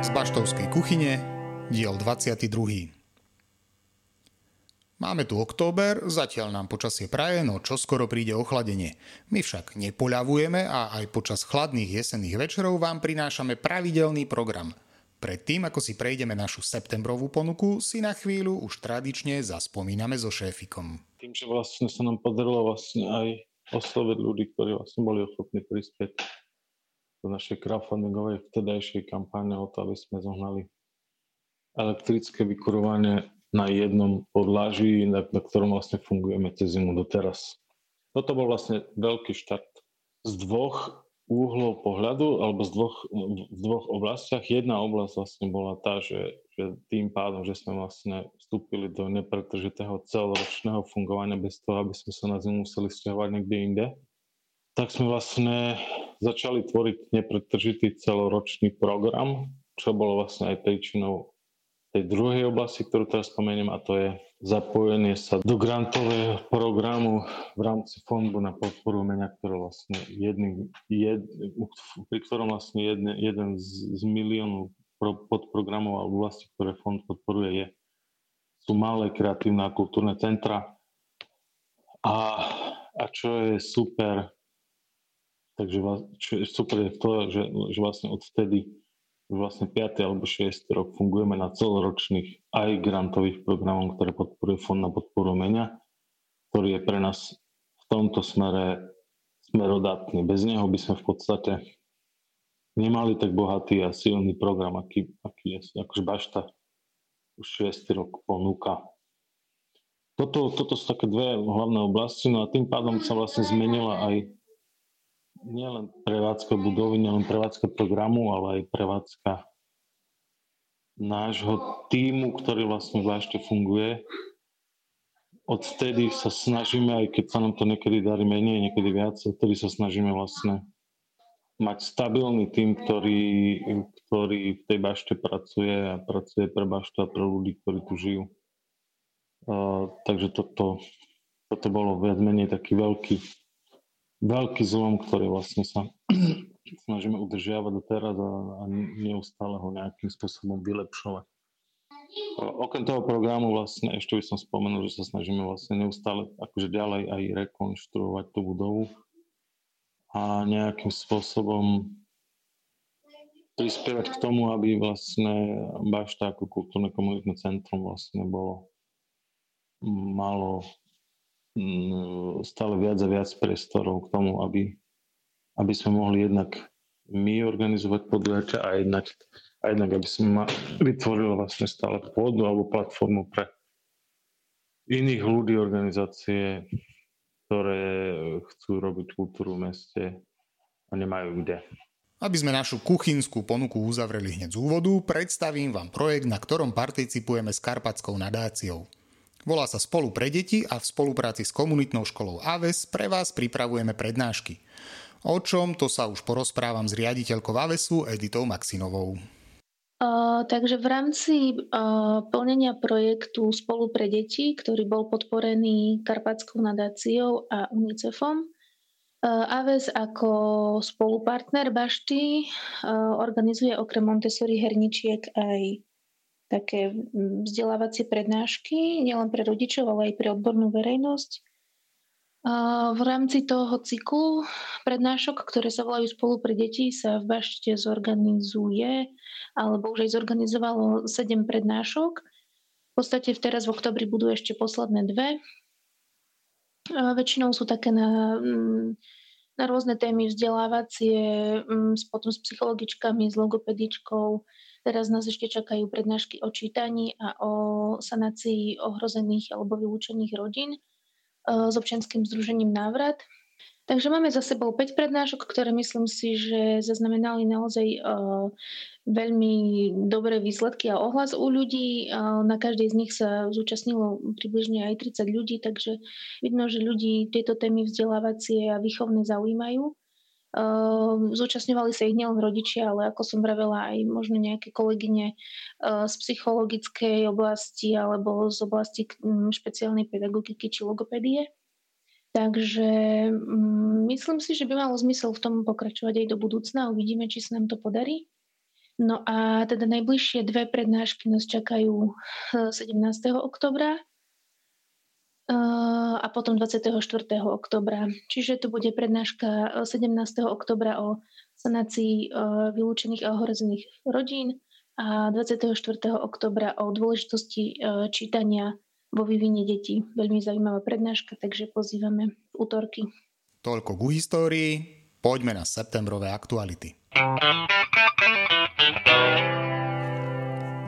Z Baštovskej kuchyne, diel 22. Máme tu október, zatiaľ nám počasie praje, no skoro príde ochladenie. My však nepoľavujeme a aj počas chladných jesenných večerov vám prinášame pravidelný program. Predtým, ako si prejdeme našu septembrovú ponuku, si na chvíľu už tradične zaspomíname so šéfikom. Tým, že vlastne sa nám podarilo vlastne aj osloviť ľudí, ktorí vlastne boli ochotní prispieť našej crowdfundingovej vtedajšej kampáne o to, aby sme zohnali elektrické vykurovanie na jednom podláží, na, na ktorom vlastne fungujeme cez zimu doteraz. Toto bol vlastne veľký štart z dvoch úhlov pohľadu alebo z dvoch, v dvoch oblastiach. Jedna oblasť vlastne bola tá, že, že tým pádom, že sme vlastne vstúpili do nepretržitého celoročného fungovania bez toho, aby sme sa na zimu museli stiahovať niekde inde, tak sme vlastne začali tvoriť nepretržitý celoročný program, čo bolo vlastne aj príčinou tej druhej oblasti, ktorú teraz spomeniem, a to je zapojenie sa do grantového programu v rámci fondu na podporu umenia, ktoré vlastne jedný, jed, pri ktorom vlastne jedne, jeden z, z miliónov podprogramov a oblasti, ktoré fond podporuje, je, sú malé kreatívne a kultúrne centra. A, a čo je super, takže čo je super je to, že, že vlastne odvtedy vlastne 5. alebo 6. rok fungujeme na celoročných aj grantových programoch, ktoré podporuje Fond na podporu menia, ktorý je pre nás v tomto smere smerodatný. Bez neho by sme v podstate nemali tak bohatý a silný program, aký, aký je akože Bašta už 6. rok ponúka. Toto, toto sú také dve hlavné oblasti, no a tým pádom sa vlastne zmenila aj nielen prevádzka budovy, nielen prevádzka programu, ale aj prevádzka nášho týmu, ktorý vlastne zvlášte funguje. Odvtedy sa snažíme, aj keď sa nám to niekedy darí menej, niekedy viac, odtedy sa snažíme vlastne mať stabilný tým, ktorý, ktorý v tej bašte pracuje a pracuje pre baštu a pre ľudí, ktorí tu žijú. Uh, takže toto, toto bolo viac menej taký veľký veľký zlom, ktorý vlastne sa snažíme udržiavať doteraz a, a neustále ho nejakým spôsobom vylepšovať. Okrem toho programu vlastne ešte by som spomenul, že sa snažíme vlastne neustále akože ďalej aj rekonštruovať tú budovu a nejakým spôsobom prispievať k tomu, aby vlastne Bašta ako kultúrne komunitné centrum vlastne bolo malo stále viac a viac priestorov k tomu, aby, aby sme mohli jednak my organizovať podujatia a jednak, a jednak aby sme vytvorili vlastne stále pôdu alebo platformu pre iných ľudí, organizácie, ktoré chcú robiť kultúru v meste a nemajú kde. Aby sme našu kuchynskú ponuku uzavreli hneď z úvodu, predstavím vám projekt, na ktorom participujeme s Karpatskou nadáciou. Volá sa Spolu pre deti a v spolupráci s komunitnou školou AVES pre vás pripravujeme prednášky. O čom to sa už porozprávam s riaditeľkou AVESu Editou Maxinovou. Uh, takže v rámci uh, plnenia projektu Spolu pre deti, ktorý bol podporený Karpatskou nadáciou a UNICEFom, AVES ako spolupartner Bašty organizuje okrem Montessori herničiek aj také vzdelávacie prednášky, nielen pre rodičov, ale aj pre odbornú verejnosť. V rámci toho cyklu prednášok, ktoré sa volajú spolu pre deti, sa v Bašte zorganizuje, alebo už aj zorganizovalo 7 prednášok. V podstate teraz v oktobri budú ešte posledné dve. Väčšinou sú také na, na rôzne témy vzdelávacie, potom s psychologičkami, s logopedičkou, Teraz nás ešte čakajú prednášky o čítaní a o sanácii ohrozených alebo vylúčených rodín e, s občianským združením Návrat. Takže máme za sebou 5 prednášok, ktoré myslím si, že zaznamenali naozaj uh, veľmi dobré výsledky a ohlas u ľudí. Uh, na každej z nich sa zúčastnilo približne aj 30 ľudí, takže vidno, že ľudí tieto témy vzdelávacie a výchovné zaujímajú. Ehm, zúčastňovali sa ich nielen rodičia, ale ako som vravela aj možno nejaké kolegyne ehm, z psychologickej oblasti alebo z oblasti špeciálnej pedagogiky či logopédie. Takže mm, myslím si, že by malo zmysel v tom pokračovať aj do budúcna. Uvidíme, či sa nám to podarí. No a teda najbližšie dve prednášky nás čakajú 17. Eh, oktobra eh, a potom 24. oktobra. Čiže to bude prednáška 17. oktobra o sanácii vylúčených a ohrozených rodín a 24. oktobra o dôležitosti čítania vo vývine detí. Veľmi zaujímavá prednáška, takže pozývame útorky. Toľko ku histórii, poďme na septembrové aktuality.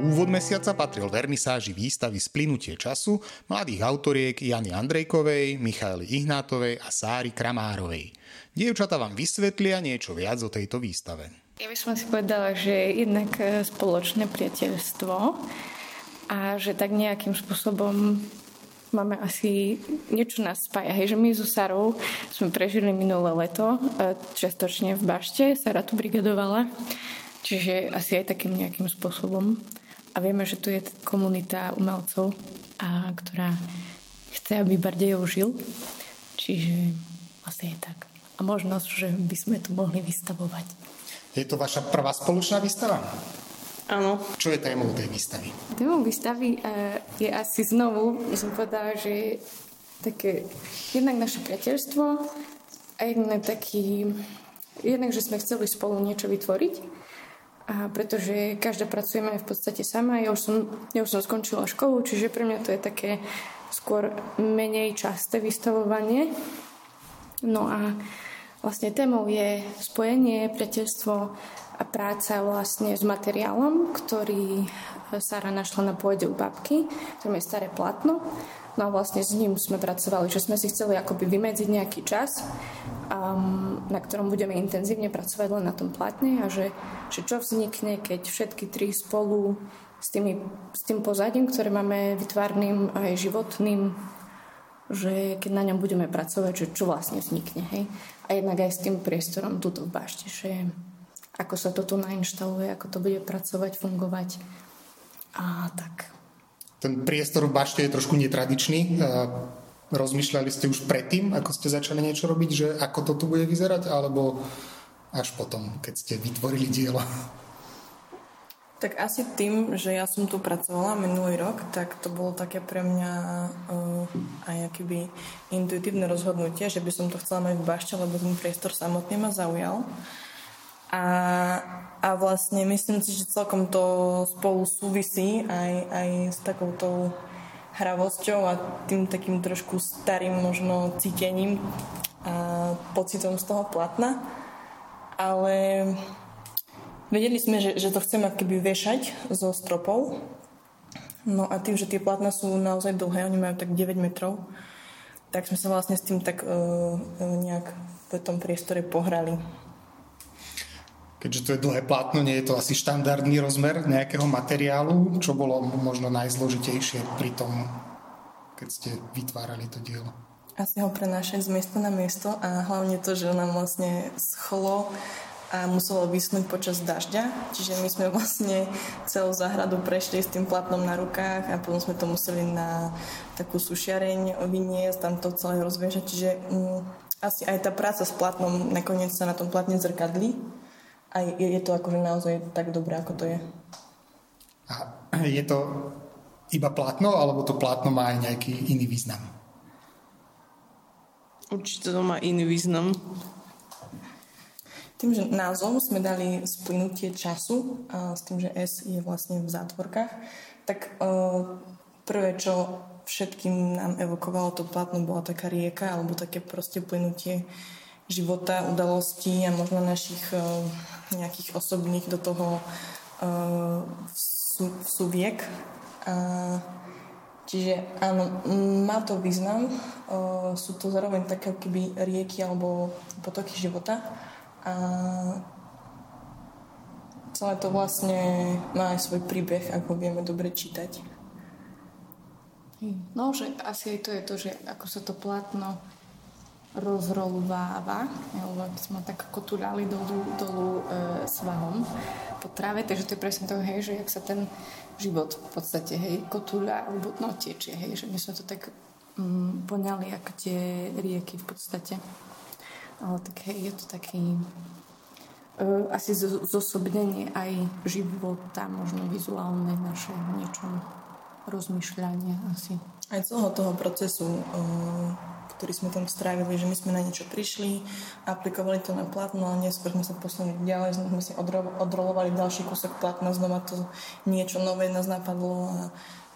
Úvod mesiaca patril vernisáži výstavy Splynutie času mladých autoriek Jany Andrejkovej, Michaely Ihnátovej a Sáry Kramárovej. Dievčata vám vysvetlia niečo viac o tejto výstave. Ja by som si povedala, že jednak e, spoločné priateľstvo a že tak nejakým spôsobom máme asi niečo nás spája. Hej, že my so Sarou sme prežili minulé leto, e, častočne v bašte, Sara tu brigadovala, čiže asi aj takým nejakým spôsobom. A vieme, že tu je komunita umelcov, a, ktorá chce, aby Bardejov žil. Čiže asi je tak. A možnosť, že by sme tu mohli vystavovať. Je to vaša prvá spoločná výstava? Áno. Čo je témou tej výstavy? Témou výstavy uh, je asi znovu, by som povedala, že také jednak naše priateľstvo a jednak taký, jednak, že sme chceli spolu niečo vytvoriť. A pretože každá pracujeme v podstate sama. Ja už, som, ja už som skončila školu, čiže pre mňa to je také skôr menej časté vystavovanie. No a vlastne témou je spojenie, priateľstvo a práca vlastne s materiálom, ktorý Sara našla na pôde u babky, to je staré platno. No a vlastne s ním sme pracovali, že sme si chceli akoby vymedziť nejaký čas, um, na ktorom budeme intenzívne pracovať len na tom platne a že, že čo vznikne, keď všetky tri spolu s, tými, s tým pozadím, ktoré máme vytvárnym aj životným, že keď na ňom budeme pracovať, že čo vlastne vznikne. Hej? A jednak aj s tým priestorom tuto v bašte, že ako sa to tu nainštaluje, ako to bude pracovať, fungovať a tak. Ten priestor v bašte je trošku netradičný. Rozmýšľali ste už predtým, ako ste začali niečo robiť, že ako to tu bude vyzerať, alebo až potom, keď ste vytvorili dielo? Tak asi tým, že ja som tu pracovala minulý rok, tak to bolo také pre mňa uh, aj akýby intuitívne rozhodnutie, že by som to chcela mať v bašte, lebo ten priestor samotný ma zaujal. A, a vlastne myslím si, že celkom to spolu súvisí aj, aj s takouto hravosťou a tým takým trošku starým možno cítením a pocitom z toho platna. Ale vedeli sme, že, že to chceme keby vešať zo stropov. No a tým, že tie platna sú naozaj dlhé, oni majú tak 9 metrov, tak sme sa vlastne s tým tak uh, nejak v tom priestore pohrali keďže to je dlhé plátno, nie je to asi štandardný rozmer nejakého materiálu, čo bolo možno najzložitejšie pri tom, keď ste vytvárali to dielo? Asi ho prenášať z miesta na miesto a hlavne to, že nám vlastne schlo a muselo vysnúť počas dažďa. Čiže my sme vlastne celú záhradu prešli s tým platnom na rukách a potom sme to museli na takú sušiareň vyniesť, tam to celé rozviežať. Čiže mm, asi aj tá práca s platnom nakoniec sa na tom platne zrkadlí a je, je to akože naozaj tak dobré, ako to je. A je to iba plátno, alebo to plátno má aj nejaký iný význam? Určite to má iný význam. Tým, že názov sme dali splynutie času, a s tým, že S je vlastne v zátvorkách, tak uh, prvé, čo všetkým nám evokovalo to plátno, bola taká rieka, alebo také proste plynutie života, udalostí a možno našich uh, nejakých osobných do toho uh, súviek. Čiže áno, má to význam. Uh, sú to zároveň také keby rieky alebo potoky života. A celé to vlastne má aj svoj príbeh, ako vieme dobre čítať. No, že asi aj to je to, že ako sa to plátno rozrolováva, lebo sme tak kotuľali dolu, dolu e, svahom po tráve, takže to je presne to, hej, že jak sa ten život v podstate, hej, kotúľa alebo no, tečie, hej, že my sme to tak um, poňali ako tie rieky v podstate. Ale tak hej, je to taký uh, asi zosobnenie aj života, možno vizuálne naše niečom rozmýšľanie asi. Aj celého toho procesu, uh, ktorý sme tam strávili, že my sme na niečo prišli, aplikovali to na platno, ale neskôr sme sa posunuli ďalej, sme si odro- odrolovali ďalší kúsok platna, znova to niečo nové nás napadlo a,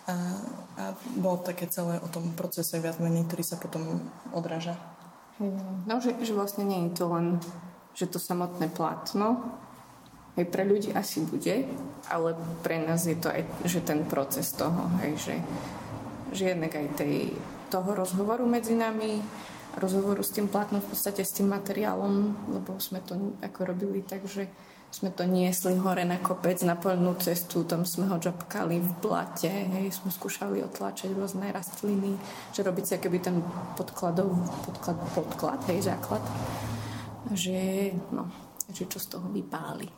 a, a bolo také celé o tom procese viac menej, ktorý sa potom odráža. No, že, že vlastne nie je to len, že to samotné platno, aj pre ľudí asi bude, ale pre nás je to aj, že ten proces toho, hej, že, že jednak aj tej, toho rozhovoru medzi nami, rozhovoru s tým platnom, v podstate s tým materiálom, lebo sme to ako robili tak, že sme to niesli hore na kopec, na poľnú cestu, tam sme ho džapkali v blate, hej, sme skúšali otlačať rôzne rastliny, že robiť si akoby ten podkladov, podklad, podklad, hej, základ. Že, no, že čo z toho vypáli.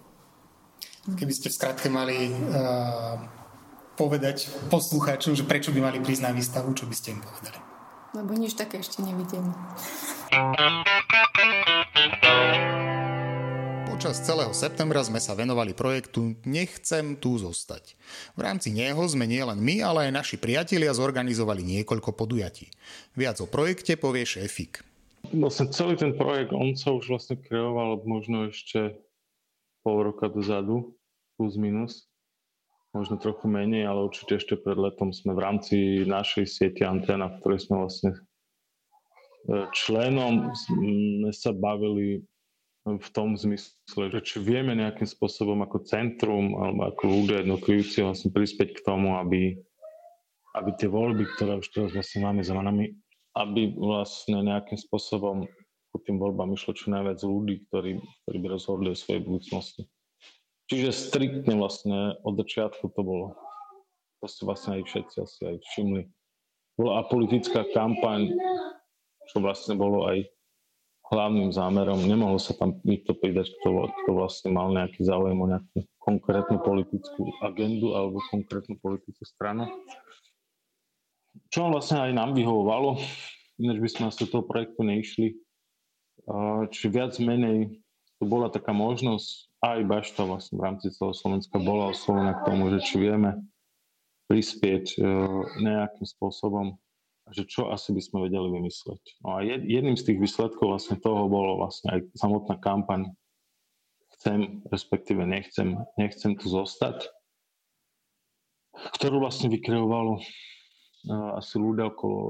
Keby ste v skratke mali uh povedať poslucháčom, že prečo by mali prísť na výstavu, čo by ste im povedali? Lebo nič také ešte nevidím. Počas celého septembra sme sa venovali projektu Nechcem tu zostať. V rámci neho sme nielen my, ale aj naši priatelia zorganizovali niekoľko podujatí. Viac o projekte povie šéfik. Vlastne celý ten projekt, on sa už vlastne kreoval možno ešte pol roka dozadu, plus minus možno trochu menej, ale určite ešte pred letom sme v rámci našej siete Antena, v ktorej sme vlastne e, členom, sme sa bavili v tom zmysle, že či vieme nejakým spôsobom ako centrum alebo ako ľudia jednotlivci vlastne prispieť k tomu, aby, aby tie voľby, ktoré už teraz vlastne máme za nami, aby vlastne nejakým spôsobom ku tým voľbám išlo čo najviac ľudí, ktorí, ktorí by rozhodli o svojej budúcnosti. Čiže striktne vlastne od začiatku to bolo. To si vlastne aj všetci asi aj všimli. Bola politická kampaň, čo vlastne bolo aj hlavným zámerom. Nemohol sa tam nikto pridať, kto, kto vlastne mal nejaký záujem o nejakú konkrétnu politickú agendu alebo konkrétnu politickú stranu. Čo vlastne aj nám vyhovovalo, ináč by sme z toho projektu neišli. Čiže viac menej tu bola taká možnosť aj Bašta vlastne v rámci celého Slovenska bola oslovená k tomu, že či vieme prispieť e, nejakým spôsobom, že čo asi by sme vedeli vymysleť. No a jedným z tých výsledkov vlastne toho bolo vlastne aj samotná kampaň chcem, respektíve nechcem, nechcem tu zostať, ktorú vlastne vykreovalo e, asi ľudia okolo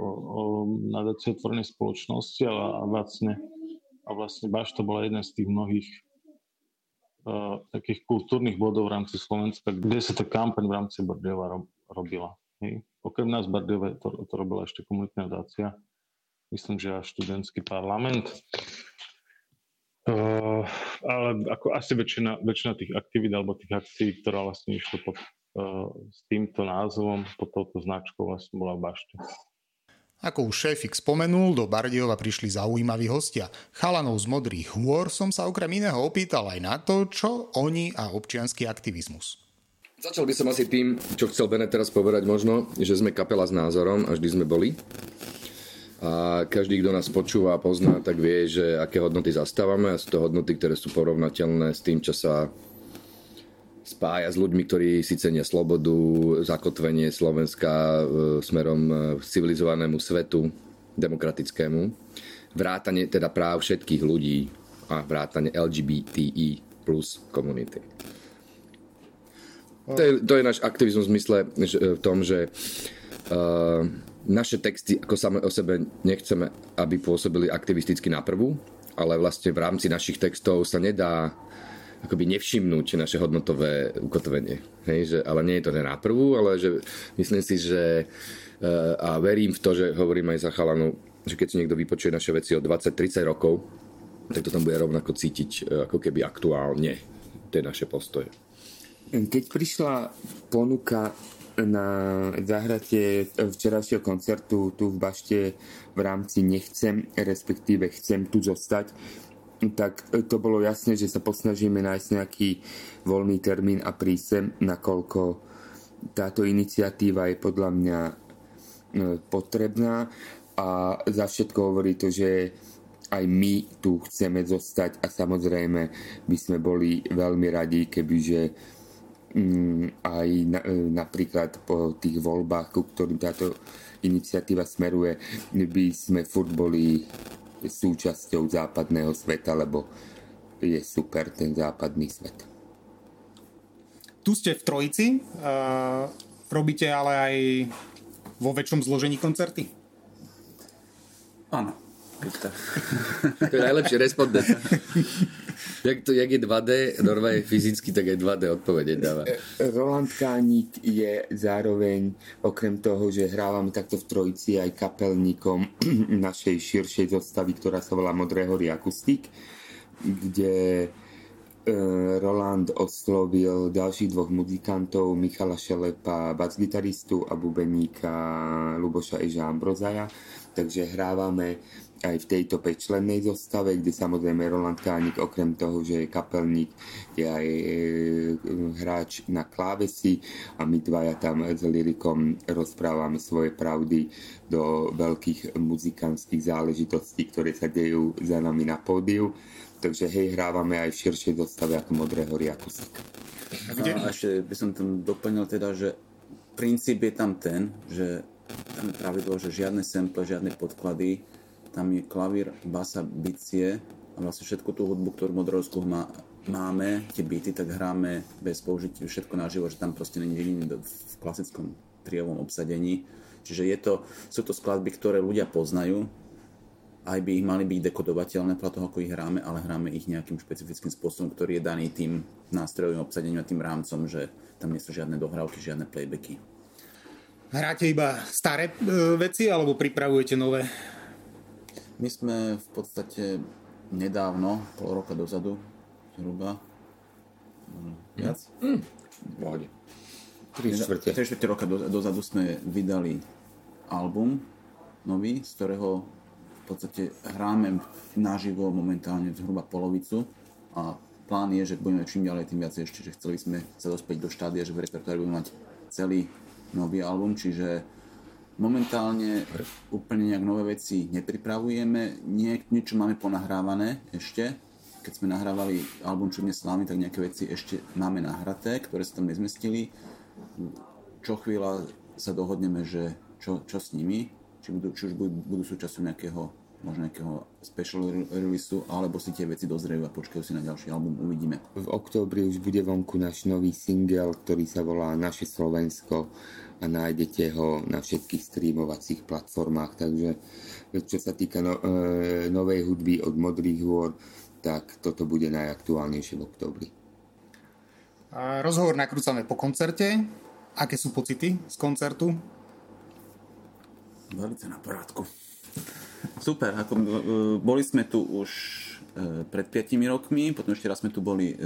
nadácie otvorenej spoločnosti a, a vlastne, a vlastne Bašta bola jedna z tých mnohých takých kultúrnych bodov v rámci Slovenska, kde sa tá kampaň v rámci Bardiova rob, robila. Hej. Okrem nás Bardiove to, to robila ešte komunitná dácia, myslím, že až študentský parlament. Uh, ale ako asi väčšina, väčšina tých aktivít alebo tých akcií, ktorá vlastne išla pod, uh, s týmto názvom, pod touto značkou vlastne bola v Bašte. Ako už šéfik spomenul, do Bardiova prišli zaujímaví hostia. Chalanov z Modrých hôr som sa okrem iného opýtal aj na to, čo oni a občianský aktivizmus. Začal by som asi tým, čo chcel Bene teraz povedať možno, že sme kapela s názorom a vždy sme boli. A každý, kto nás počúva a pozná, tak vie, že aké hodnoty zastávame a sú to hodnoty, ktoré sú porovnateľné s tým, čo sa spája s ľuďmi, ktorí si cenia slobodu, zakotvenie Slovenska e, smerom e, civilizovanému svetu, demokratickému, vrátanie teda práv všetkých ľudí a vrátanie LGBTI plus komunity. To je, to je náš aktivizmus v zmysle že, v tom, že uh, naše texty ako samé o sebe nechceme, aby pôsobili aktivisticky na prvú, ale vlastne v rámci našich textov sa nedá akoby nevšimnúť naše hodnotové ukotvenie. Hej, že, ale nie je to na prvú, ale že myslím si, že eh, a verím v to, že hovorím aj za chalanu, že keď si niekto vypočuje naše veci o 20-30 rokov, tak to tam bude rovnako cítiť eh, ako keby aktuálne tie naše postoje. Keď prišla ponuka na zahratie včerajšieho koncertu tu v Bašte v rámci Nechcem, respektíve Chcem tu zostať, tak to bolo jasné, že sa posnažíme nájsť nejaký voľný termín a prísem, nakoľko táto iniciatíva je podľa mňa e, potrebná. A za všetko hovorí to, že aj my tu chceme zostať a samozrejme by sme boli veľmi radi, kebyže mm, aj na, napríklad po tých voľbách, ku ktorým táto iniciatíva smeruje, by sme furt boli súčasťou západného sveta, lebo je super ten západný svet. Tu ste v Trojici, uh, robíte ale aj vo väčšom zložení koncerty? Áno. to je najlepší respondent. jak, to, jak je 2D, Norma fyzicky, tak aj 2D odpovede dáva. E, Roland Kánik je zároveň, okrem toho, že hrávame takto v trojici aj kapelníkom našej širšej zostavy, ktorá sa volá Modré hory Akustik, kde e, Roland oslovil ďalších dvoch muzikantov, Michala Šelepa, basgitaristu a bubeníka Luboša Eža Ambrozaja. Takže hrávame aj v tejto pečlennej zostave, kde samozrejme Roland Kánik okrem toho, že je kapelník, je aj e, hráč na klávesi a my dvaja tam s Lyrikom rozprávame svoje pravdy do veľkých muzikantských záležitostí, ktoré sa dejú za nami na pódiu. Takže hej, hrávame aj v širšej zostave ako Modré hory a Kusik. A ešte by som tam doplnil teda, že princíp je tam ten, že tam je pravidlo, že žiadne sample, žiadne podklady, tam je klavír, basa, bicie a vlastne všetku tú hudbu, ktorú Modrovskú má, máme, tie byty, tak hráme bez použitia všetko naživo, že tam proste není jediný v klasickom triovom obsadení. Čiže je to, sú to skladby, ktoré ľudia poznajú, aj by ich mali byť dekodovateľné podľa toho, ako ich hráme, ale hráme ich nejakým špecifickým spôsobom, ktorý je daný tým nástrojovým obsadením a tým rámcom, že tam nie sú žiadne dohrávky, žiadne playbacky. Hráte iba staré e, veci alebo pripravujete nové? My sme v podstate nedávno, pol roka dozadu, zhruba, viac? Mm. Pohode. 3 čtvrte. 3 čtvrte roka dozadu sme vydali album nový, z ktorého v podstate hráme naživo momentálne zhruba polovicu a plán je, že budeme čím ďalej tým viac ešte, že chceli sme sa dospieť do štádia, že v repertoári budeme mať celý nový album, čiže Momentálne úplne nejak nové veci nepripravujeme, Nie, niečo máme ponahrávané ešte. Keď sme nahrávali album Čudne slávy, tak nejaké veci ešte máme nahraté, ktoré sa tam nezmestili. Čo chvíľa sa dohodneme, že čo, čo s nimi, či, budú, či už budú, budú súčasťou nejakého možno nejakého special releaseu, alebo si tie veci dozrejú a počkajú si na ďalší album, uvidíme. V októbri už bude vonku náš nový single, ktorý sa volá Naše Slovensko a nájdete ho na všetkých streamovacích platformách, takže čo sa týka no, e, novej hudby od Modrých hôr, tak toto bude najaktuálnejšie v októbri. Rozhovor nakrúcame po koncerte. Aké sú pocity z koncertu? Velice na porádku. Super, ako, e, boli sme tu už e, pred 5 rokmi, potom ešte raz sme tu boli e,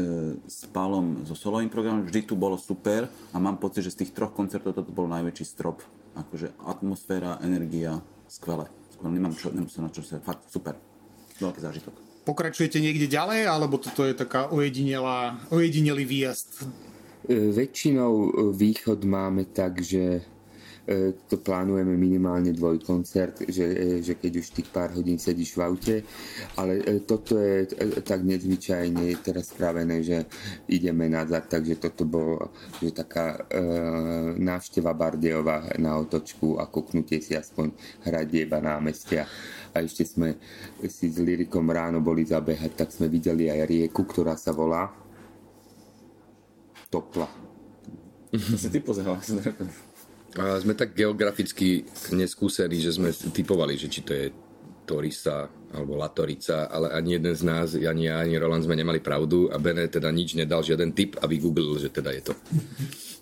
s Pálom so solovým programom, vždy tu bolo super a mám pocit, že z tých troch koncertov toto bol najväčší strop. Akože atmosféra, energia, skvelé. skvelé. Nemám, čo, nemám sa na čo sa, fakt super. Veľký zážitok. Pokračujete niekde ďalej, alebo toto je taká ojedinelá, ojedinelý výjazd? Väčšinou východ máme tak, že to plánujeme minimálne dvojkoncert, že, e, že keď už tých pár hodín sedíš v aute, ale e, toto je tak nezvyčajne teraz spravené, že ideme nazad, takže toto bolo že taká e, návšteva Bardejova na otočku a kuknutie si aspoň hradieba námestia a ešte sme si s Lyrikom ráno boli zabehať, tak sme videli aj rieku, ktorá sa volá Topla. To si ty pozeral. A sme tak geograficky neskúsení, že sme typovali, že či to je Torisa alebo Latorica, ale ani jeden z nás, ani ja, ani Roland sme nemali pravdu a Bene teda nič nedal, žiaden tip a vygooglil, že teda je to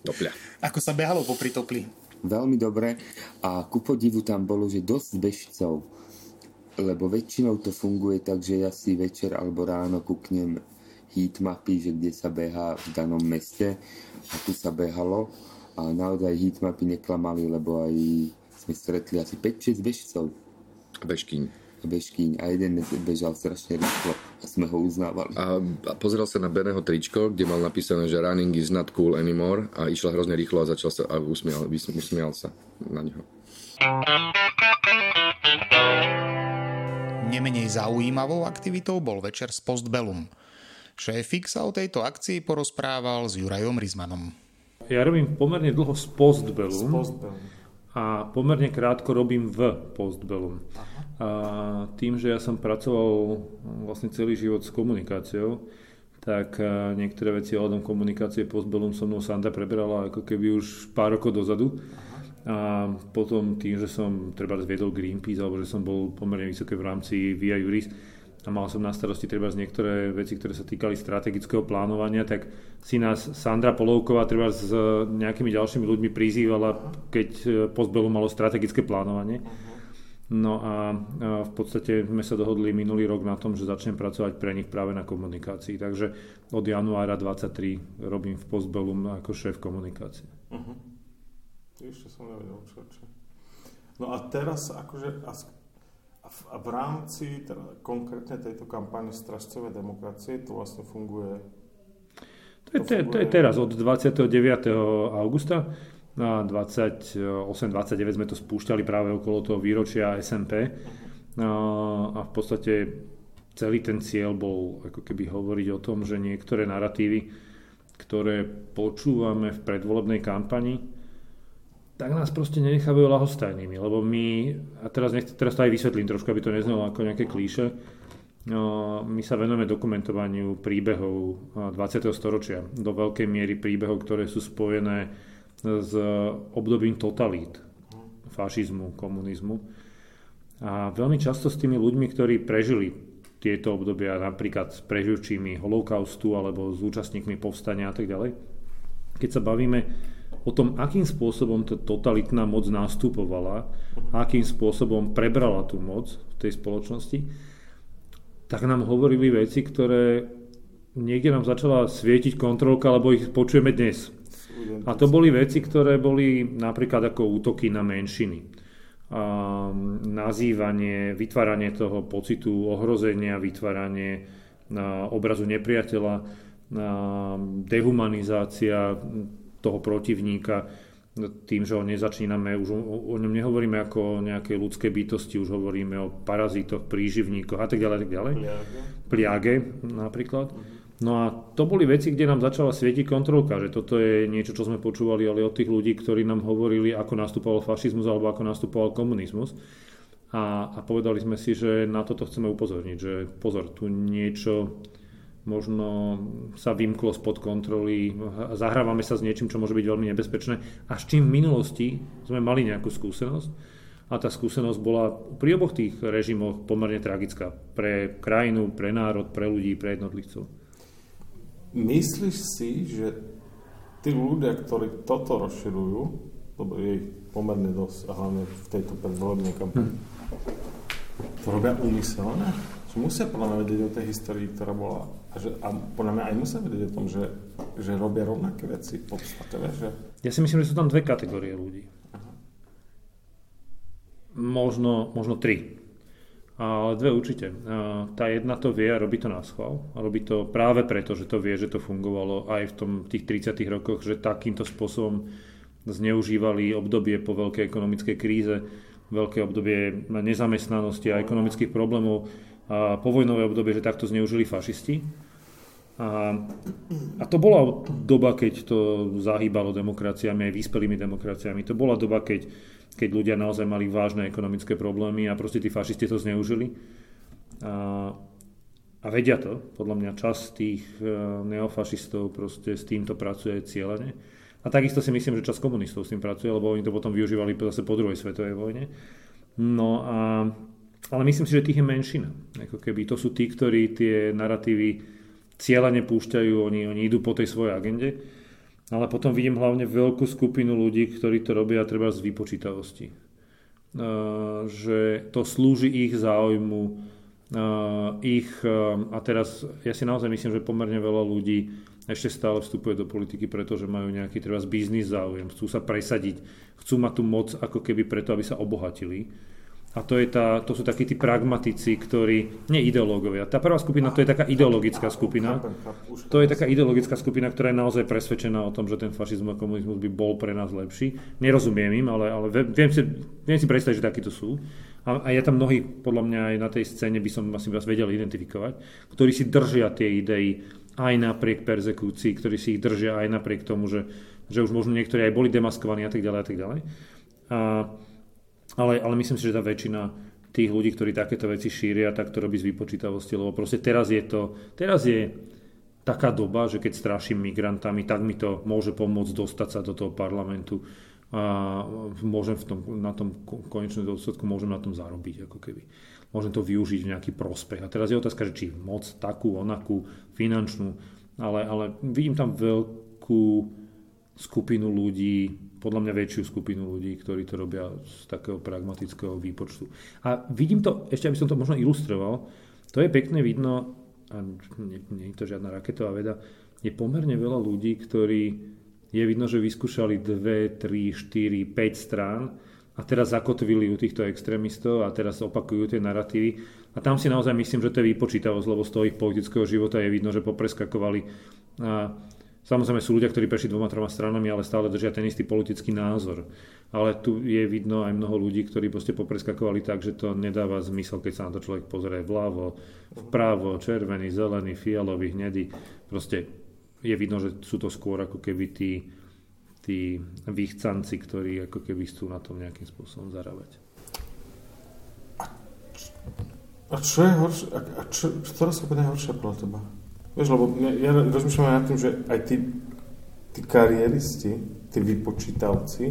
topľa. Ako sa behalo popri topli? Veľmi dobre a ku podivu tam bolo, že dosť bežcov, lebo väčšinou to funguje tak, že ja si večer alebo ráno kúknem heatmapy, že kde sa beha v danom meste a tu sa behalo a naozaj heatmapy neklamali, lebo aj sme stretli asi 5-6 bežcov. Bežkyň. Bežkyň a jeden bežal strašne rýchlo a sme ho uznávali. A, a pozeral sa na Beného tričko, kde mal napísané, že running is not cool anymore a išla hrozne rýchlo a začal sa a usmial, usmial sa na neho. Nemenej zaujímavou aktivitou bol večer z Postbellum. Šéfik sa o tejto akcii porozprával s Jurajom Rizmanom. Ja robím pomerne dlho z Postbellum, Postbellum. a pomerne krátko robím v Postbellum. A tým, že ja som pracoval vlastne celý život s komunikáciou, tak niektoré veci ohľadom komunikácie Postbellum so mnou Sanda prebrala ako keby už pár rokov dozadu. Aha a potom tým, že som treba zviedol Greenpeace, alebo že som bol pomerne vysoké v rámci Via Juris a mal som na starosti treba z niektoré veci, ktoré sa týkali strategického plánovania, tak si nás Sandra Polovková treba s nejakými ďalšími ľuďmi prizývala, keď e, Postbelu malo strategické plánovanie. No a v podstate sme sa dohodli minulý rok na tom, že začnem pracovať pre nich práve na komunikácii. Takže od januára 2023 robím v Postbellum ako šéf komunikácie. Uh-huh. Ešte som nevedel, čo, čo. No a teraz akože v, v rámci teda, konkrétne tejto kampane Stražcové demokracie to vlastne funguje to je, to, funguje... to je teraz od 29. augusta na 28-29 sme to spúšťali práve okolo toho výročia SMP a, a v podstate celý ten cieľ bol ako keby hovoriť o tom, že niektoré narratívy, ktoré počúvame v predvolebnej kampani, tak nás proste nenechávajú lahostajnými, lebo my, a teraz, nech, teraz to aj vysvetlím trošku, aby to neznelo ako nejaké klíše, no, my sa venujeme dokumentovaniu príbehov 20. storočia, do veľkej miery príbehov, ktoré sú spojené s obdobím totalít, fašizmu, komunizmu. A veľmi často s tými ľuďmi, ktorí prežili tieto obdobia, napríklad s preživčími holokaustu alebo s účastníkmi povstania a tak ďalej, keď sa bavíme o tom, akým spôsobom tá totalitná moc nastupovala, akým spôsobom prebrala tú moc v tej spoločnosti, tak nám hovorili veci, ktoré niekde nám začala svietiť kontrolka, lebo ich počujeme dnes. A to boli veci, ktoré boli napríklad ako útoky na menšiny. A nazývanie, vytváranie toho pocitu ohrozenia, vytváranie obrazu nepriateľa, dehumanizácia toho protivníka tým, že ho nezačíname, už o, o ňom nehovoríme ako o nejakej ľudskej bytosti, už hovoríme o parazitoch, príživníkoch a tak ďalej, tak ďalej. Pliage. Pliage napríklad. No a to boli veci, kde nám začala svietiť kontrolka, že toto je niečo, čo sme počúvali ale od tých ľudí, ktorí nám hovorili, ako nastupoval fašizmus alebo ako nastupoval komunizmus. A, a povedali sme si, že na toto chceme upozorniť, že pozor, tu niečo možno sa vymklo spod kontroly, zahrávame sa s niečím, čo môže byť veľmi nebezpečné a s čím v minulosti sme mali nejakú skúsenosť a tá skúsenosť bola pri oboch tých režimoch pomerne tragická pre krajinu, pre národ, pre ľudí, pre jednotlivcov. Myslíš si, že tí ľudia, ktorí toto rozširujú, lebo je ich pomerne dosť, a hlavne v tejto predvolebnej kampani, hm. to robia úmyselne? Musia podľa mňa vedieť o tej histórii, ktorá bola. A, že, a podľa mňa aj musia vedieť o tom, že, že robia rovnaké veci v podstate. Že... Ja si myslím, že sú tam dve kategórie ľudí. Aha. Možno, možno tri. Ale dve určite. Tá jedna to vie a robí to na schvál. A robí to práve preto, že to vie, že to fungovalo aj v tom, tých 30 rokoch, že takýmto spôsobom zneužívali obdobie po veľkej ekonomickej kríze, veľké obdobie nezamestnanosti a ekonomických problémov a povojnové obdobie, že takto zneužili fašisti. A, a to bola doba, keď to zahýbalo demokraciami, aj vyspelými demokraciami. To bola doba, keď, keď ľudia naozaj mali vážne ekonomické problémy a proste tí fašisti to zneužili. A, a vedia to. Podľa mňa čas tých e, neofašistov proste s týmto pracuje cieľene. A takisto si myslím, že čas komunistov s tým pracuje, lebo oni to potom využívali zase po druhej svetovej vojne. No a ale myslím si, že tých je menšina. Ako keby to sú tí, ktorí tie narratívy cieľane púšťajú, oni, oni idú po tej svojej agende. Ale potom vidím hlavne veľkú skupinu ľudí, ktorí to robia treba z vypočítavosti. Uh, že to slúži ich záujmu, uh, ich, uh, a teraz ja si naozaj myslím, že pomerne veľa ľudí ešte stále vstupuje do politiky, pretože majú nejaký treba biznis záujem, chcú sa presadiť, chcú mať tú moc ako keby preto, aby sa obohatili a to, je tá, to sú takí tí pragmatici, ktorí, nie ideológovia. Tá prvá skupina, to je taká ideologická skupina. To je taká ideologická skupina, ktorá je naozaj presvedčená o tom, že ten fašizmus a komunizmus by bol pre nás lepší. Nerozumiem im, ale, ale viem, si, viem si predstaviť, že takíto sú. a, a je tam mnohí, podľa mňa aj na tej scéne by som asi vás vedel identifikovať, ktorí si držia tie idei aj napriek persekúcii, ktorí si ich držia aj napriek tomu, že, že už možno niektorí aj boli demaskovaní a tak ďalej a tak ďalej. A, ale, ale myslím si, že tá väčšina tých ľudí, ktorí takéto veci šíria, tak to robí z vypočítavosti, lebo proste teraz je to, teraz je taká doba, že keď straším migrantami, tak mi to môže pomôcť dostať sa do toho parlamentu a môžem v tom, na tom konečnom dôsledku môžem na tom zarobiť, ako keby. Môžem to využiť v nejaký prospech. A teraz je otázka, že či moc takú, onakú, finančnú, ale, ale vidím tam veľkú skupinu ľudí, podľa mňa väčšiu skupinu ľudí, ktorí to robia z takého pragmatického výpočtu. A vidím to, ešte aby som to možno ilustroval, to je pekne vidno, a nie, nie je to žiadna raketová veda, je pomerne veľa ľudí, ktorí je vidno, že vyskúšali 2, 3, 4, 5 strán a teraz zakotvili u týchto extrémistov a teraz opakujú tie narratívy. A tam si naozaj myslím, že to je výpočítavosť, lebo z toho ich politického života je vidno, že popreskakovali. A samozrejme sú ľudia, ktorí prešli dvoma, troma stranami, ale stále držia ten istý politický názor. Ale tu je vidno aj mnoho ľudí, ktorí proste popreskakovali tak, že to nedáva zmysel, keď sa na to človek pozrie vľavo, vpravo, červený, zelený, fialový, hnedý. Proste je vidno, že sú to skôr ako keby tí, tí výchcanci, ktorí ako keby chcú na tom nejakým spôsobom zarábať. A čo je horšie? A, a čo, ktorá skupina je horšia podľa teba? Vieš, lebo ja, ja rozmýšľam aj nad tým, že aj tí, tí kariéristi, tí vypočítavci,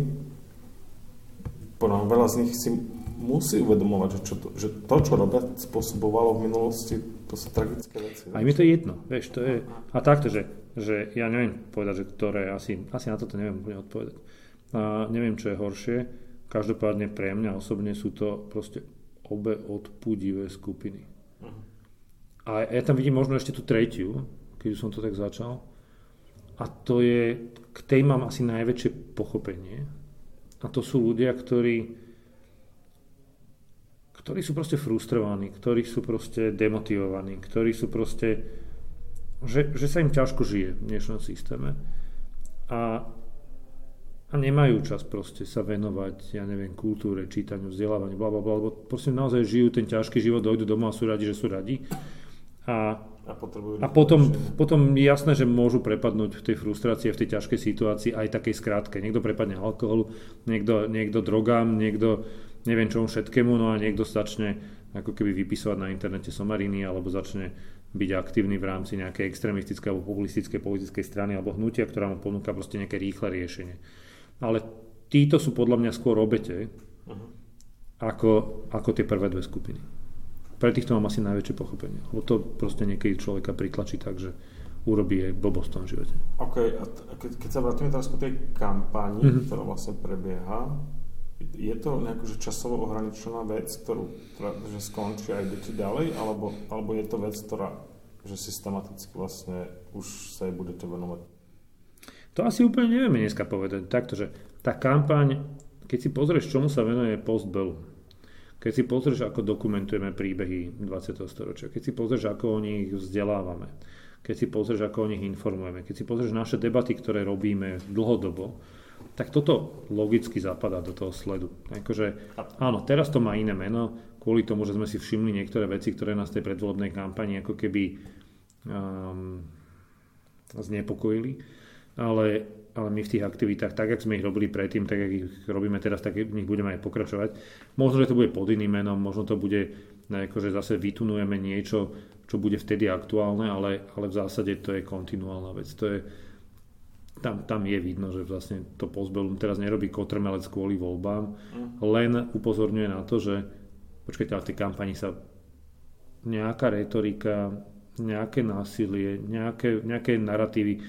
podľa veľa z nich si musí uvedomovať, že, čo to, že to, čo robia, spôsobovalo v minulosti, to sú tragické veci. Aj mi to je jedno, vieš, to je... A takto, že že ja neviem povedať, že ktoré, asi, asi na toto neviem úplne odpovedať. A neviem, čo je horšie. Každopádne pre mňa osobne sú to proste obe odpudivé skupiny. Uh-huh. A ja tam vidím možno ešte tú tretiu, keď som to tak začal. A to je, k tej mám asi najväčšie pochopenie. A to sú ľudia, ktorí ktorí sú proste frustrovaní, ktorí sú proste demotivovaní, ktorí sú proste že, že sa im ťažko žije v dnešnom systéme a, a nemajú čas proste sa venovať, ja neviem, kultúre, čítaniu, vzdelávaniu, bla, bla, bla, lebo proste naozaj žijú ten ťažký život, dojdu domov a sú radi, že sú radi. A, a, a potom, potom je jasné, že môžu prepadnúť v tej frustrácii, v tej ťažkej situácii aj takej skrátke. Niekto prepadne alkoholu, niekto, niekto drogám, niekto neviem čomu všetkému, no a niekto začne ako keby vypisovať na internete somariny alebo začne byť aktívny v rámci nejakej extrémistickej alebo populistickej politickej strany alebo hnutia, ktorá mu ponúka proste nejaké rýchle riešenie. Ale títo sú podľa mňa skôr obete uh-huh. ako, ako tie prvé dve skupiny. Pre týchto mám asi najväčšie pochopenie. Lebo to proste niekedy človeka pritlačí tak, že urobí aj blbosť v tom živote. OK, a keď, keď sa vrátime teraz ku tej kampani, uh-huh. ktorá vlastne prebieha, je to nejaká že časovo ohraničená vec, ktorú že skončí a idete ďalej, alebo, alebo je to vec, ktorá že systematicky vlastne už sa jej budete venovať? To asi úplne nevieme dneska povedať. Takto, že tá kampaň, keď si pozrieš, čomu sa venuje Postbellum, keď si pozrieš, ako dokumentujeme príbehy 20. storočia, keď si pozrieš, ako o nich vzdelávame, keď si pozrieš, ako o nich informujeme, keď si pozrieš naše debaty, ktoré robíme dlhodobo, tak toto logicky zapadá do toho sledu. Akože, áno, teraz to má iné meno, kvôli tomu, že sme si všimli niektoré veci, ktoré nás tej predvolebnej kampani ako keby um, znepokojili, ale, ale my v tých aktivitách, tak, ako sme ich robili predtým, tak, ako ich robíme teraz, tak v nich budeme aj pokračovať. Možno, že to bude pod iným menom, možno to bude, akože zase vytunujeme niečo, čo bude vtedy aktuálne, ale, ale v zásade to je kontinuálna vec. To je, tam, tam je vidno, že vlastne to pozbelum teraz nerobí kotrmelec kvôli voľbám, mm. len upozorňuje na to, že počkajte, ale v tej kampani sa nejaká retorika, nejaké násilie, nejaké, nejaké narratívy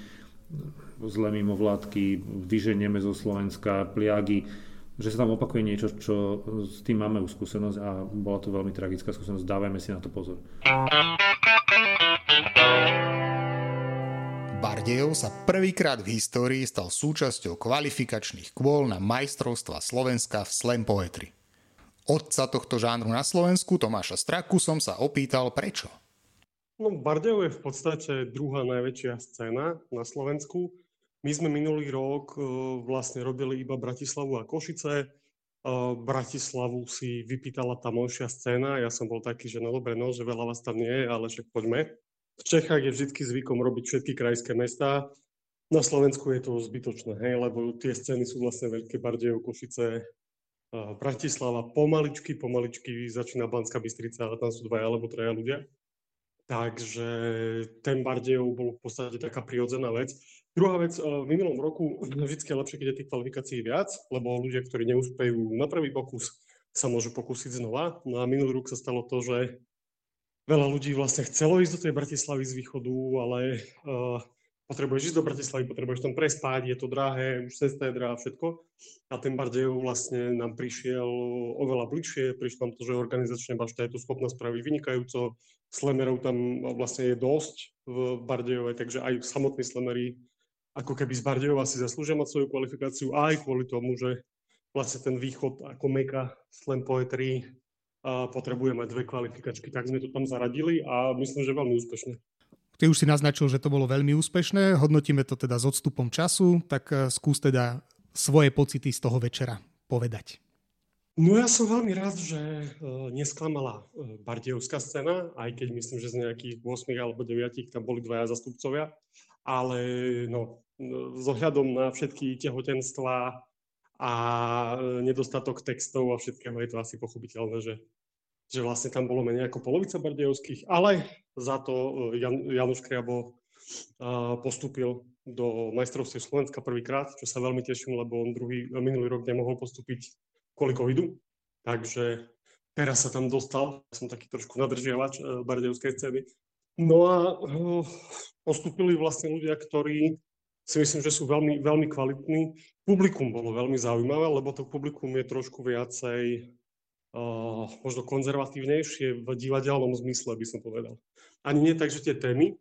zlé mimovládky, vyženieme zo Slovenska, pliagy, že sa tam opakuje niečo, čo s tým máme už skúsenosť a bola to veľmi tragická skúsenosť, dávajme si na to pozor. Bardejov sa prvýkrát v histórii stal súčasťou kvalifikačných kôl na majstrovstva Slovenska v slam poetry. Otca tohto žánru na Slovensku, Tomáša Straku, som sa opýtal prečo. No, Bardejov je v podstate druhá najväčšia scéna na Slovensku. My sme minulý rok e, vlastne robili iba Bratislavu a Košice. Bratislavu si vypýtala tamojšia scéna. Ja som bol taký, že no dobre, no, že veľa vás tam nie je, ale však poďme. V Čechách je vždy zvykom robiť všetky krajské mestá. Na Slovensku je to zbytočné, hej, lebo tie scény sú vlastne veľké, Bardejov, Košice, Bratislava, pomaličky, pomaličky začína Banská Bystrica, ale tam sú dvaja alebo traja ľudia. Takže ten Bardejov bol v podstate taká prirodzená vec. Druhá vec, v minulom roku vždy je lepšie, keď je tých kvalifikácií viac, lebo ľudia, ktorí neúspejú na prvý pokus, sa môžu pokúsiť znova. No a minulý rok sa stalo to, že veľa ľudí vlastne chcelo ísť do tej Bratislavy z východu, ale uh, potrebuješ ísť do Bratislavy, potrebuješ tam prespať, je to drahé, už cesta je drahá, všetko. A ten Bardejov vlastne nám prišiel oveľa bližšie, prišlo tam to, že organizačne bašta je to schopná spraviť vynikajúco, slemerov tam vlastne je dosť v Bardejove, takže aj samotní slemery ako keby z Bardejova si zaslúžia mať svoju kvalifikáciu aj kvôli tomu, že vlastne ten východ ako meka slam poetry potrebuje mať dve kvalifikačky, tak sme to tam zaradili a myslím, že veľmi úspešne. Ty už si naznačil, že to bolo veľmi úspešné, hodnotíme to teda s odstupom času, tak eh, skús teda svoje pocity z toho večera povedať. No ja som veľmi rád, že eh, nesklamala eh, Bardejovská scéna, aj keď myslím, že z nejakých 8 alebo 9 tam boli dvaja zastupcovia, ale no, s ohľadom na všetky tehotenstva a nedostatok textov a všetkého je to asi pochopiteľné, že že vlastne tam bolo menej ako polovica bardejovských, ale za to e, Jan, Januš Kriabo e, postúpil do majstrovstiev Slovenska prvýkrát, čo sa veľmi teším, lebo on druhý, minulý rok nemohol postúpiť kvôli covidu. Takže teraz sa tam dostal, som taký trošku nadržiavač e, bardejovskej scény. No a postúpili vlastne ľudia, ktorí si myslím, že sú veľmi, veľmi kvalitní. Publikum bolo veľmi zaujímavé, lebo to publikum je trošku viacej uh, možno konzervatívnejšie v divadelnom zmysle, by som povedal. Ani nie tak, že tie témy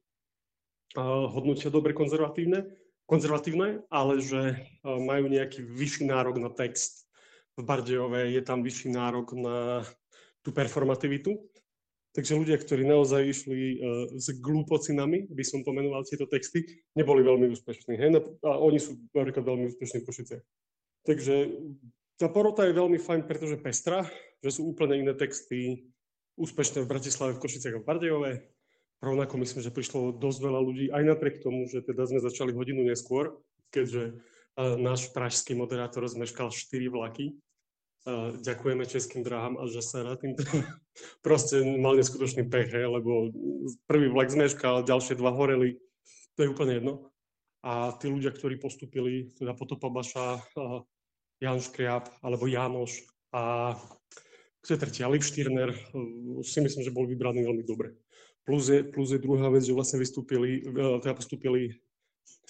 uh, hodnotia dobre konzervatívne, konzervatívne, ale že uh, majú nejaký vyšší nárok na text. V Bardejove je tam vyšší nárok na tú performativitu. Takže ľudia, ktorí naozaj išli uh, s glúpocinami, by som pomenoval tieto texty, neboli veľmi úspešní. Hej? A oni sú napríklad veľmi úspešní v Košice. Takže tá porota je veľmi fajn, pretože pestra, že sú úplne iné texty, úspešné v Bratislave, v Košiciach a v Bardejove. Rovnako myslím, že prišlo dosť veľa ľudí, aj napriek tomu, že teda sme začali hodinu neskôr, keďže uh, náš pražský moderátor zmeškal 4 vlaky. Ďakujeme českým dráham a že sa na tým proste mal neskutočný pech, lebo prvý vlak zmeškal, ďalšie dva horeli, to je úplne jedno. A tí ľudia, ktorí postupili, teda Potopa Baša, Jan Škriab alebo Jánoš a kto je tretí, Alip Štýrner, eh, si myslím, že bol vybraný veľmi dobre. Plus je, plus je druhá vec, že vlastne vystúpili, eh, teda postúpili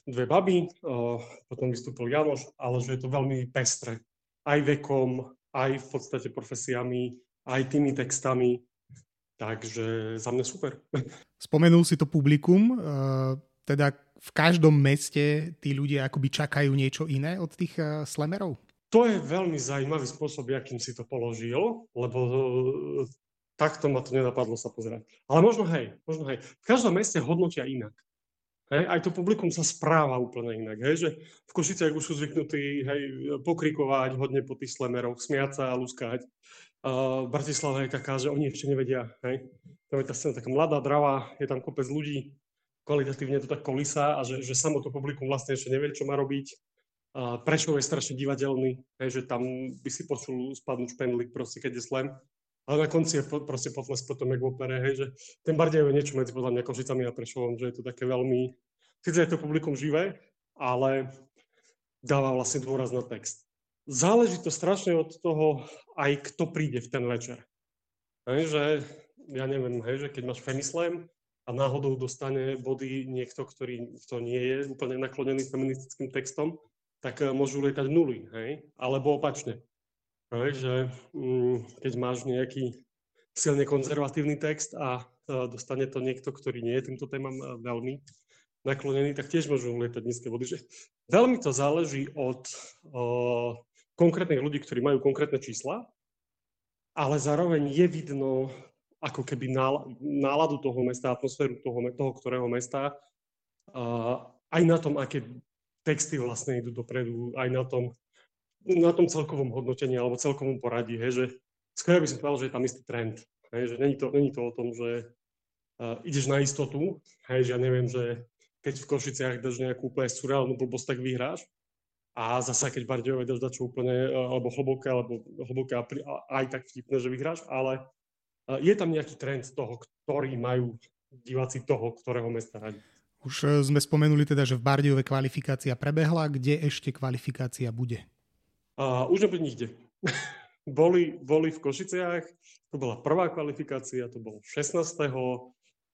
dve baby, eh, potom vystúpil Janoš, ale že je to veľmi pestre. Aj vekom, aj v podstate profesiami, aj tými textami. Takže za mňa super. Spomenul si to publikum, teda v každom meste tí ľudia akoby čakajú niečo iné od tých slemerov? To je veľmi zaujímavý spôsob, akým si to položil, lebo e, takto ma to nenapadlo sa pozerať. Ale možno hej, možno hej. V každom meste hodnotia inak. Hej, aj to publikum sa správa úplne inak. Hej, že v Košiciach už sú zvyknutí hej, pokrikovať hodne po tých slemeroch, smiať sa a luskať. Uh, Bratislava je taká, že oni ešte nevedia. Hej. Tam je tá scéna taká mladá, dravá, je tam kopec ľudí, kvalitatívne to tak kolisa a že, že samo to publikum vlastne ešte nevie, čo má robiť. Prečo je strašne divadelný, hej, že tam by si počul spadnúť špendlík proste, keď je slam. Ale na konci je proste potles potom v opere, hej, že ten Bardej je niečo medzi podľa mňa Košicami a Prešovom, že je to také veľmi, síce je to publikum živé, ale dáva vlastne dôraz na text. Záleží to strašne od toho, aj kto príde v ten večer. Hej, že ja neviem, hej, že keď máš Femislam a náhodou dostane body niekto, ktorý to nie je úplne naklonený feministickým textom, tak eh, môžu lietať nuly, hej? Alebo opačne. Že mm, keď máš nejaký silne konzervatívny text a uh, dostane to niekto, ktorý nie je týmto témam uh, veľmi naklonený, tak tiež môžu lietať nízke body. Že veľmi to záleží od uh, konkrétnych ľudí, ktorí majú konkrétne čísla, ale zároveň je vidno ako keby náladu toho mesta, atmosféru toho, toho ktorého mesta, aj na tom, aké texty vlastne idú dopredu aj na tom, na tom celkovom hodnotení alebo celkovom poradí, hej, že skôr by som povedal, že je tam istý trend. Hej, že není to, není to o tom, že uh, ideš na istotu, hej, že ja neviem, že keď v Košiciach dáš nejakú úplne surreálnu blbosť, tak vyhráš. A zase, keď Bardejové dáš dačo úplne, uh, alebo hlboké, alebo hlboké aj tak vtipné, že vyhráš, ale uh, je tam nejaký trend toho, ktorý majú diváci toho, ktorého mesta radi. Už sme spomenuli teda, že v Bardejove kvalifikácia prebehla. Kde ešte kvalifikácia bude? Uh, už nebude nikde. boli, boli v Košiciach, to bola prvá kvalifikácia, to bolo 16.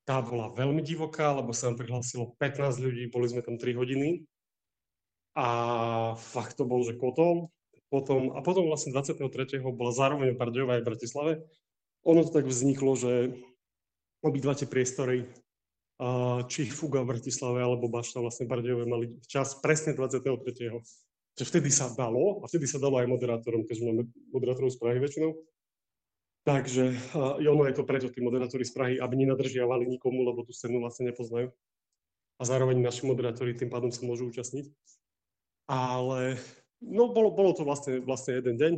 Tá bola veľmi divoká, lebo sa nám prihlásilo 15 ľudí, boli sme tam 3 hodiny. A fakt to bol, že potom. potom a potom vlastne 23. bola zároveň v Bardejove aj v Bratislave. Ono to tak vzniklo, že obidva tie priestory, či Fuga v Bratislave alebo Bašta vlastne Bardejové mali čas presne 23 že vtedy sa dalo, a vtedy sa dalo aj moderátorom, keďže máme moderátorov z Prahy väčšinou. Takže uh, ono je to preto, tí moderátori z Prahy, aby nenadržiavali nikomu, lebo tú scénu vlastne nepoznajú. A zároveň naši moderátori tým pádom sa môžu účastniť. Ale no, bolo, bolo to vlastne, vlastne jeden deň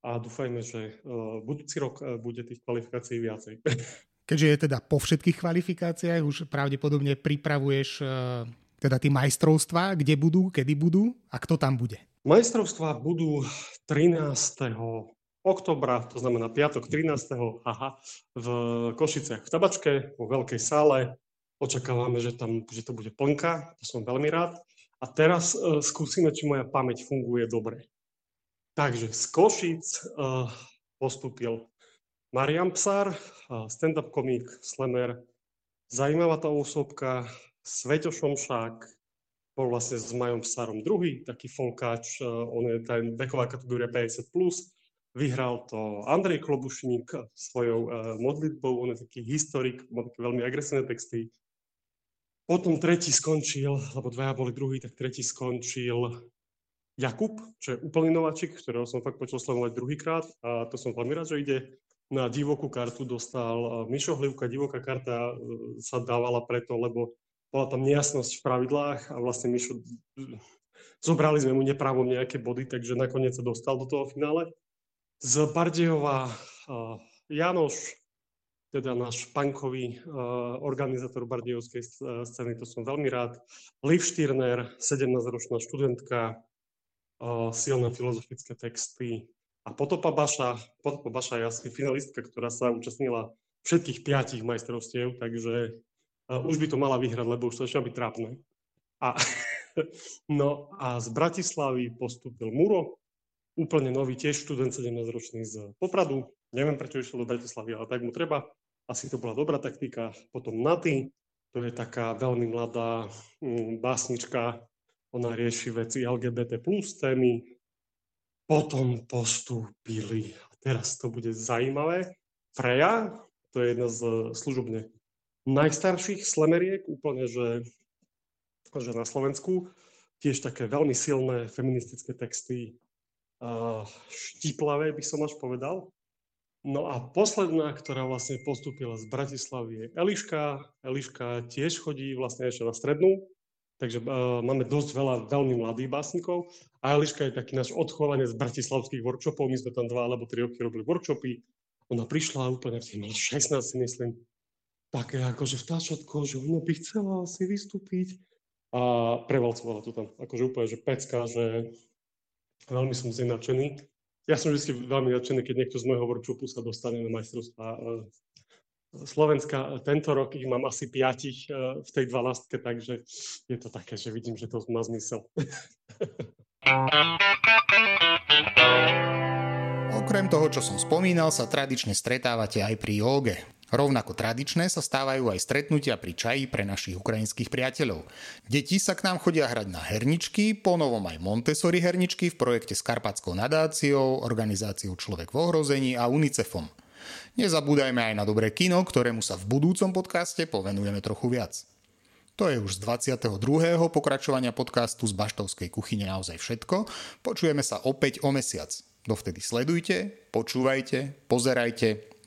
a dúfajme, že uh, budúci rok uh, bude tých kvalifikácií viacej. Keďže je teda po všetkých kvalifikáciách, už pravdepodobne pripravuješ teda tie majstrovstvá, kde budú, kedy budú a kto tam bude? Majstrovstvá budú 13. oktobra, to znamená piatok 13. Aha, v Košiciach v Tabačke, vo veľkej sále. Očakávame, že, tam, že to bude plnka, to som veľmi rád. A teraz uh, skúsime, či moja pamäť funguje dobre. Takže z Košic uh, postúpil Marian Psar, uh, stand-up komik, slemer, zajímavá tá osobka, Sveťo Šomšák bol vlastne s Majom Sarom druhý, taký folkáč, eh, on je ten veková kategória 50+, plus. vyhral to Andrej Klobušník svojou uh, modlitbou, on je taký historik, má také veľmi agresívne texty. Potom tretí skončil, lebo dvaja boli druhý, tak tretí skončil Jakub, čo je úplný nováčik, ktorého som fakt počul sledovať druhýkrát a to som veľmi rád, že ide. Na divokú kartu dostal eh, Mišo Hlivka, divoká karta sa dávala preto, lebo bola tam nejasnosť v pravidlách a vlastne Mišo, zobrali sme mu nepravom nejaké body, takže nakoniec sa dostal do toho finále. Z Bardejova Janoš, teda náš punkový uh, organizátor bardejovskej scény, to som veľmi rád. Liv Štýrner, 17-ročná študentka, silné filozofické texty. A Potopa Baša, Potopa Baša je asi finalistka, ktorá sa účastnila všetkých piatich majstrovstiev, takže už by to mala vyhrať, lebo už to začína byť trápne. A, no a z Bratislavy postúpil Muro, úplne nový, tiež študent 17-ročný z Popradu. Neviem, prečo išiel do Bratislavy, ale tak mu treba. Asi to bola dobrá taktika. Potom Naty, to je taká veľmi mladá mm, básnička, ona rieši veci LGBT plus témy. Potom postúpili, a teraz to bude zaujímavé, Freja, to je jedna z služobne najstarších slemeriek, úplne, že, že na Slovensku. Tiež také veľmi silné feministické texty, štiplavé by som až povedal. No a posledná, ktorá vlastne postúpila z Bratislavy je Eliška. Eliška tiež chodí vlastne ešte na strednú, takže uh, máme dosť veľa veľmi mladých básnikov. A Eliška je taký náš odchovanec z bratislavských workshopov. My sme tam dva alebo tri roky robili workshopy. Ona prišla úplne v 16 si myslím, také akože vtáčatko, že ona by chcela si vystúpiť a prevalcovala to tam. Akože úplne, že pecka, že veľmi som z nadšený. Ja som vždy veľmi nadšený, keď niekto z môjho workshopu sa dostane na majstrovstvá e, Slovenska. Tento rok ich mám asi piatich e, v tej dvanáctke, takže je to také, že vidím, že to má zmysel. Okrem toho, čo som spomínal, sa tradične stretávate aj pri jóge. Rovnako tradičné sa stávajú aj stretnutia pri čaji pre našich ukrajinských priateľov. Deti sa k nám chodia hrať na herničky, ponovom aj Montessori herničky v projekte s Karpatskou nadáciou, organizáciou Človek v ohrození a UNICEFom. Nezabúdajme aj na dobré kino, ktorému sa v budúcom podcaste povenujeme trochu viac. To je už z 22. pokračovania podcastu z Baštovskej kuchyne naozaj všetko. Počujeme sa opäť o mesiac. Dovtedy sledujte, počúvajte, pozerajte